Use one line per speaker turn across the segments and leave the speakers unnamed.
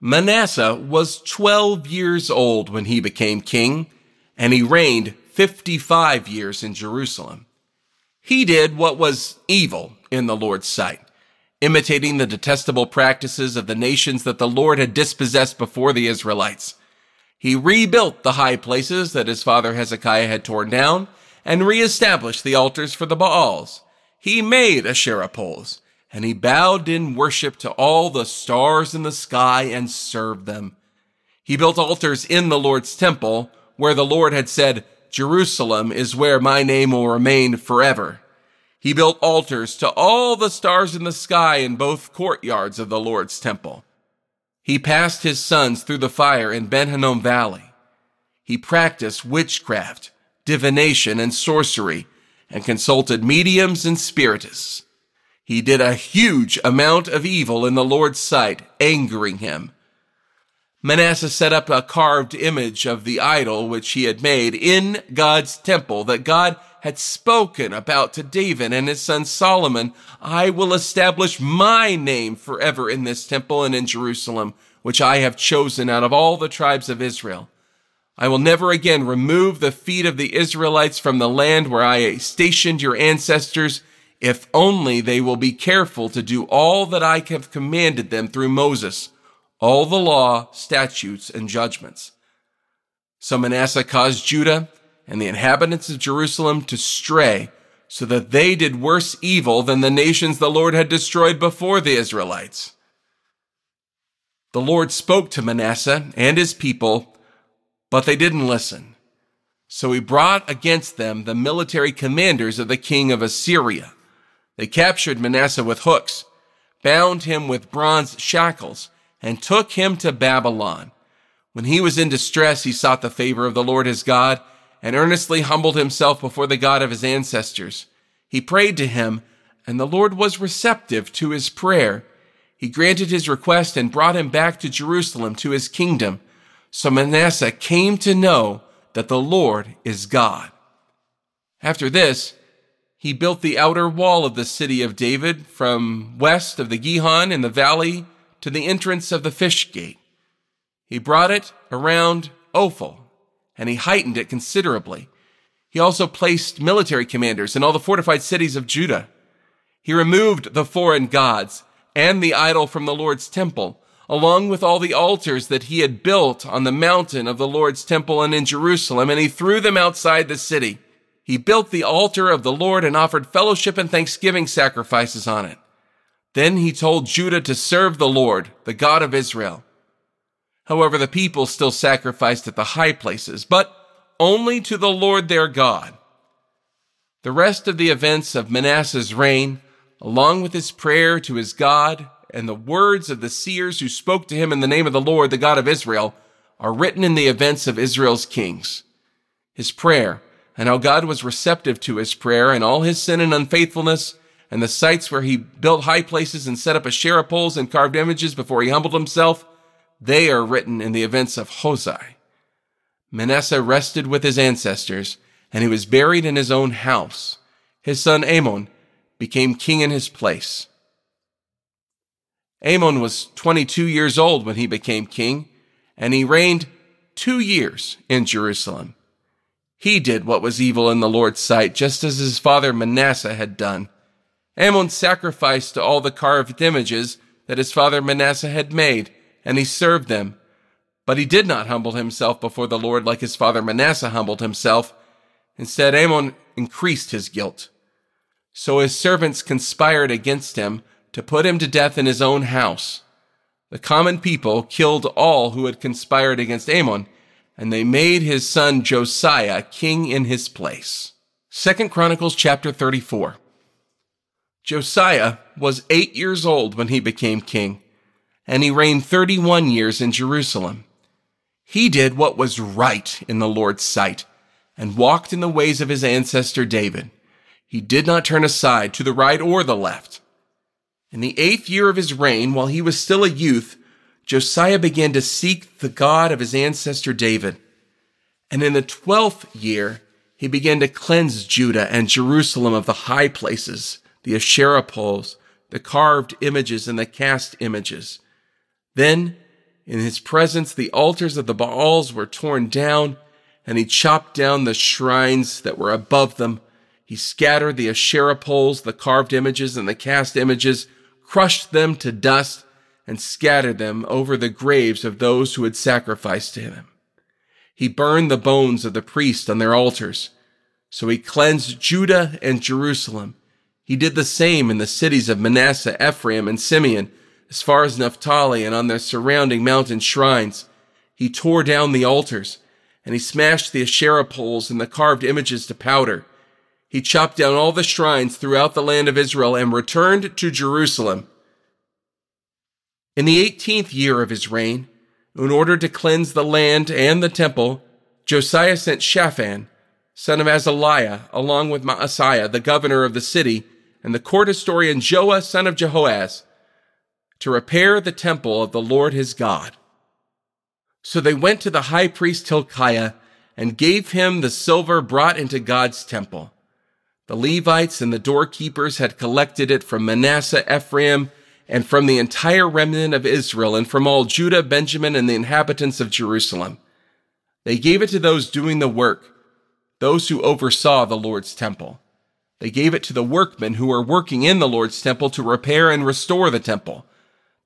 Manasseh was 12 years old when he became king, and he reigned 55 years in Jerusalem. He did what was evil in the Lord's sight, imitating the detestable practices of the nations that the Lord had dispossessed before the Israelites. He rebuilt the high places that his father Hezekiah had torn down and reestablished the altars for the Baals. He made Asherah poles and he bowed in worship to all the stars in the sky and served them. He built altars in the Lord's temple, where the Lord had said, Jerusalem is where my name will remain forever. He built altars to all the stars in the sky in both courtyards of the Lord's temple. He passed his sons through the fire in Ben Hinnom Valley. He practiced witchcraft, divination, and sorcery, and consulted mediums and spiritists. He did a huge amount of evil in the Lord's sight, angering him. Manasseh set up a carved image of the idol which he had made in God's temple that God had spoken about to David and his son Solomon. I will establish my name forever in this temple and in Jerusalem, which I have chosen out of all the tribes of Israel. I will never again remove the feet of the Israelites from the land where I stationed your ancestors if only they will be careful to do all that I have commanded them through Moses, all the law, statutes, and judgments. So Manasseh caused Judah and the inhabitants of Jerusalem to stray, so that they did worse evil than the nations the Lord had destroyed before the Israelites. The Lord spoke to Manasseh and his people, but they didn't listen. So he brought against them the military commanders of the king of Assyria. They captured Manasseh with hooks, bound him with bronze shackles, and took him to Babylon. When he was in distress, he sought the favor of the Lord his God and earnestly humbled himself before the God of his ancestors. He prayed to him, and the Lord was receptive to his prayer. He granted his request and brought him back to Jerusalem to his kingdom. So Manasseh came to know that the Lord is God. After this, he built the outer wall of the city of David from west of the Gihon in the valley to the entrance of the fish gate. He brought it around Ophel, and he heightened it considerably. He also placed military commanders in all the fortified cities of Judah. He removed the foreign gods and the idol from the Lord's temple, along with all the altars that he had built on the mountain of the Lord's temple and in Jerusalem, and he threw them outside the city. He built the altar of the Lord and offered fellowship and thanksgiving sacrifices on it. Then he told Judah to serve the Lord, the God of Israel. However, the people still sacrificed at the high places, but only to the Lord their God. The rest of the events of Manasseh's reign, along with his prayer to his God and the words of the seers who spoke to him in the name of the Lord, the God of Israel, are written in the events of Israel's kings. His prayer, and how God was receptive to his prayer and all his sin and unfaithfulness, and the sites where he built high places and set up Asherah poles and carved images before he humbled himself, they are written in the events of Hosea. Manasseh rested with his ancestors, and he was buried in his own house. His son Amon became king in his place. Amon was 22 years old when he became king, and he reigned two years in Jerusalem. He did what was evil in the Lord's sight, just as his father Manasseh had done. Amon sacrificed to all the carved images that his father Manasseh had made, and he served them. But he did not humble himself before the Lord like his father Manasseh humbled himself. Instead, Amon increased his guilt. So his servants conspired against him to put him to death in his own house. The common people killed all who had conspired against Amon, and they made his son Josiah king in his place. Second Chronicles chapter 34. Josiah was eight years old when he became king, and he reigned 31 years in Jerusalem. He did what was right in the Lord's sight and walked in the ways of his ancestor David. He did not turn aside to the right or the left. In the eighth year of his reign, while he was still a youth, Josiah began to seek the God of his ancestor David. And in the twelfth year, he began to cleanse Judah and Jerusalem of the high places, the Asherah poles, the carved images, and the cast images. Then, in his presence, the altars of the Baals were torn down, and he chopped down the shrines that were above them. He scattered the Asherah poles, the carved images, and the cast images, crushed them to dust, and scattered them over the graves of those who had sacrificed to him. He burned the bones of the priests on their altars. So he cleansed Judah and Jerusalem. He did the same in the cities of Manasseh, Ephraim, and Simeon, as far as Naphtali and on their surrounding mountain shrines. He tore down the altars, and he smashed the Asherah poles and the carved images to powder. He chopped down all the shrines throughout the land of Israel and returned to Jerusalem. In the eighteenth year of his reign, in order to cleanse the land and the temple, Josiah sent Shaphan, son of Azaliah, along with Maaseiah, the governor of the city, and the court historian Joah, son of Joahaz, to repair the temple of the Lord his God. So they went to the high priest Hilkiah and gave him the silver brought into God's temple. The Levites and the doorkeepers had collected it from Manasseh, Ephraim, and from the entire remnant of Israel, and from all Judah, Benjamin, and the inhabitants of Jerusalem. They gave it to those doing the work, those who oversaw the Lord's temple. They gave it to the workmen who were working in the Lord's temple to repair and restore the temple.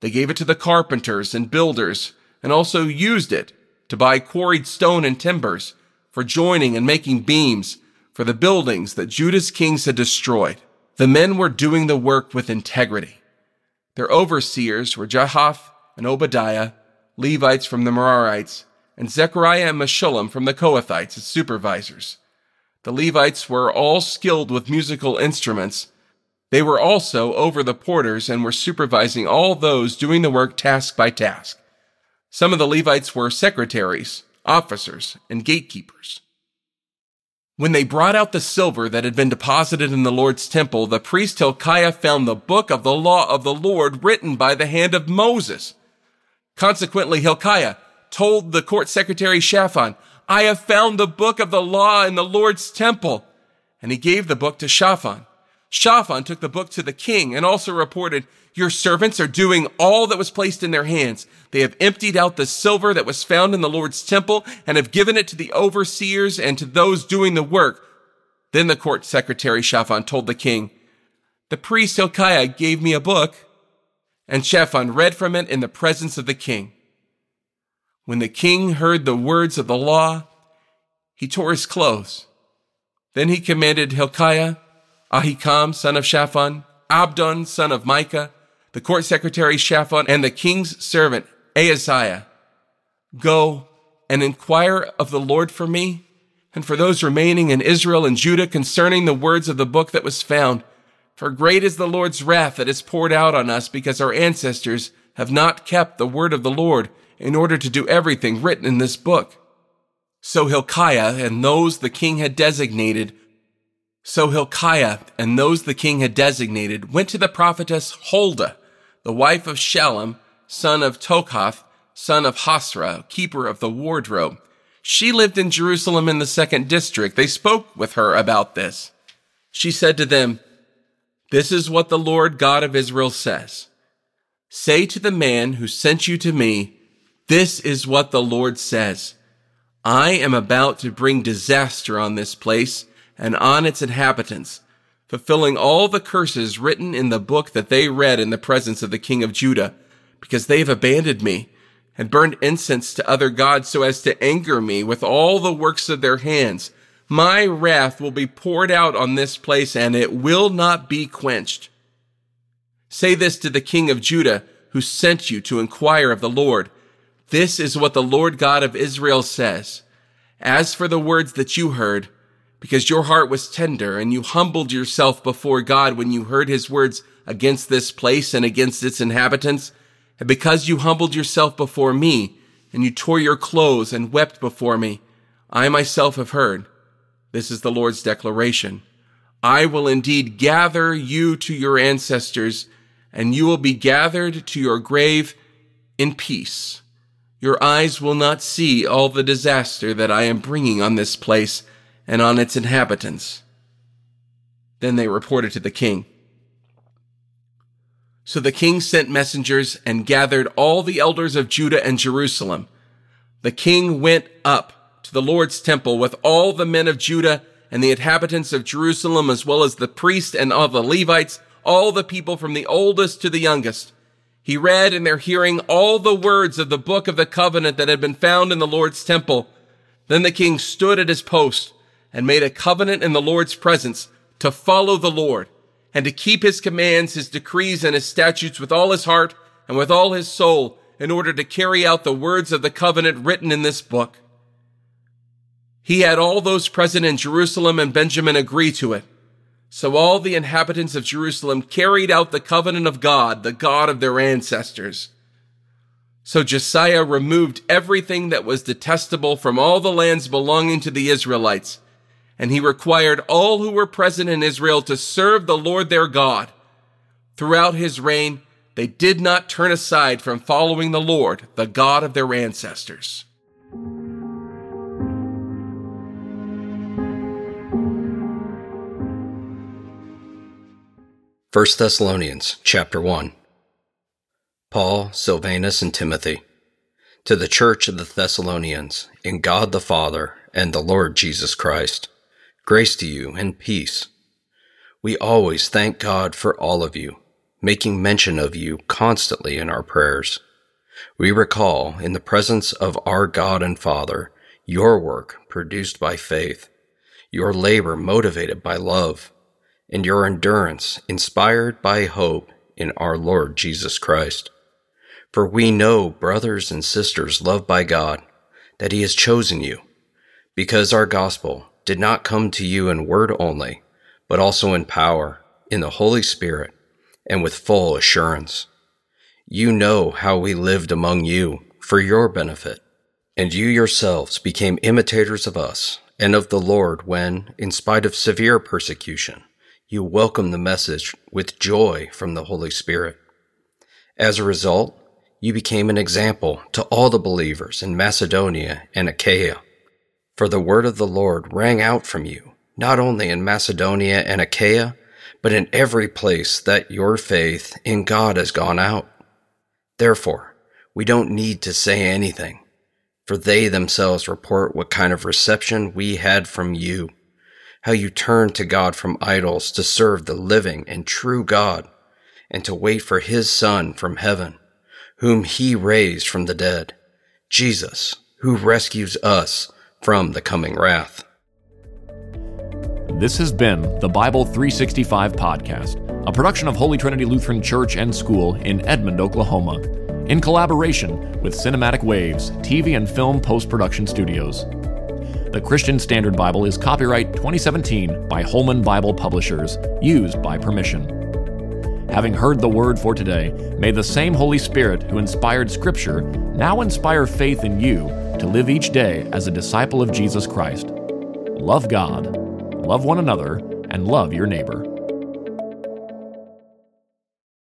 They gave it to the carpenters and builders, and also used it to buy quarried stone and timbers for joining and making beams for the buildings that Judah's kings had destroyed. The men were doing the work with integrity. Their overseers were Jahath and Obadiah, Levites from the Merarites, and Zechariah and Meshullam from the Kohathites as supervisors. The Levites were all skilled with musical instruments. They were also over the porters and were supervising all those doing the work task by task. Some of the Levites were secretaries, officers, and gatekeepers. When they brought out the silver that had been deposited in the Lord's temple, the priest Hilkiah found the book of the law of the Lord written by the hand of Moses. Consequently, Hilkiah told the court secretary Shaphan, I have found the book of the law in the Lord's temple. And he gave the book to Shaphan. Shaphan took the book to the king and also reported, Your servants are doing all that was placed in their hands. They have emptied out the silver that was found in the Lord's temple and have given it to the overseers and to those doing the work. Then the court secretary Shaphan told the king, The priest Hilkiah gave me a book. And Shaphan read from it in the presence of the king. When the king heard the words of the law, he tore his clothes. Then he commanded Hilkiah, Ahikam, son of Shaphan, Abdon, son of Micah, the court secretary Shaphan, and the king's servant Asaiah, Go and inquire of the Lord for me and for those remaining in Israel and Judah concerning the words of the book that was found. For great is the Lord's wrath that is poured out on us because our ancestors have not kept the word of the Lord in order to do everything written in this book. So Hilkiah and those the king had designated so Hilkiah and those the king had designated went to the prophetess Huldah, the wife of Shallum, son of Tokhath, son of Hasrah, keeper of the wardrobe. She lived in Jerusalem in the second district. They spoke with her about this. She said to them, This is what the Lord God of Israel says. Say to the man who sent you to me, This is what the Lord says. I am about to bring disaster on this place and on its inhabitants, fulfilling all the curses written in the book that they read in the presence of the king of Judah, because they have abandoned me and burned incense to other gods so as to anger me with all the works of their hands. My wrath will be poured out on this place and it will not be quenched. Say this to the king of Judah who sent you to inquire of the Lord. This is what the Lord God of Israel says. As for the words that you heard, because your heart was tender and you humbled yourself before God when you heard his words against this place and against its inhabitants. And because you humbled yourself before me, and you tore your clothes and wept before me. I myself have heard. This is the Lord's declaration. I will indeed gather you to your ancestors, and you will be gathered to your grave in peace. Your eyes will not see all the disaster that I am bringing on this place and on its inhabitants. Then they reported to the king. So the king sent messengers and gathered all the elders of Judah and Jerusalem. The king went up to the Lord's temple with all the men of Judah and the inhabitants of Jerusalem, as well as the priests and all the Levites, all the people from the oldest to the youngest. He read in their hearing all the words of the book of the covenant that had been found in the Lord's temple. Then the king stood at his post and made a covenant in the Lord's presence to follow the Lord and to keep his commands, his decrees, and his statutes with all his heart and with all his soul in order to carry out the words of the covenant written in this book. He had all those present in Jerusalem and Benjamin agree to it. So all the inhabitants of Jerusalem carried out the covenant of God, the God of their ancestors. So Josiah removed everything that was detestable from all the lands belonging to the Israelites, and he required all who were present in Israel to serve the Lord their God. Throughout his reign, they did not turn aside from following the Lord, the God of their ancestors.
First Thessalonians chapter 1 Paul, Silvanus, and Timothy, to the church of the Thessalonians, in God the Father and the Lord Jesus Christ, grace to you and peace. We always thank God for all of you, making mention of you constantly in our prayers. We recall, in the presence of our God and Father, your work produced by faith, your labor motivated by love, and your endurance inspired by hope in our Lord Jesus Christ. For we know, brothers and sisters loved by God, that He has chosen you, because our gospel did not come to you in word only, but also in power, in the Holy Spirit, and with full assurance. You know how we lived among you for your benefit, and you yourselves became imitators of us and of the Lord when, in spite of severe persecution, you welcomed the message with joy from the Holy Spirit. As a result, you became an example to all the believers in Macedonia and Achaia. For the word of the Lord rang out from you, not only in Macedonia and Achaia, but in every place that your faith in God has gone out. Therefore, we don't need to say anything, for they themselves report what kind of reception we had from you how you turned to God from idols to serve the living and true God and to wait for his Son from heaven, whom he raised from the dead, Jesus, who rescues us from the coming wrath.
This has been the Bible 365 podcast, a production of Holy Trinity Lutheran Church and School in Edmond, Oklahoma, in collaboration with Cinematic Waves TV and Film Post Production Studios. The Christian Standard Bible is copyright 2017 by Holman Bible Publishers, used by permission. Having heard the word for today, may the same Holy Spirit who inspired Scripture now inspire faith in you to live each day as a disciple of Jesus Christ. Love God, love one another, and love your neighbor.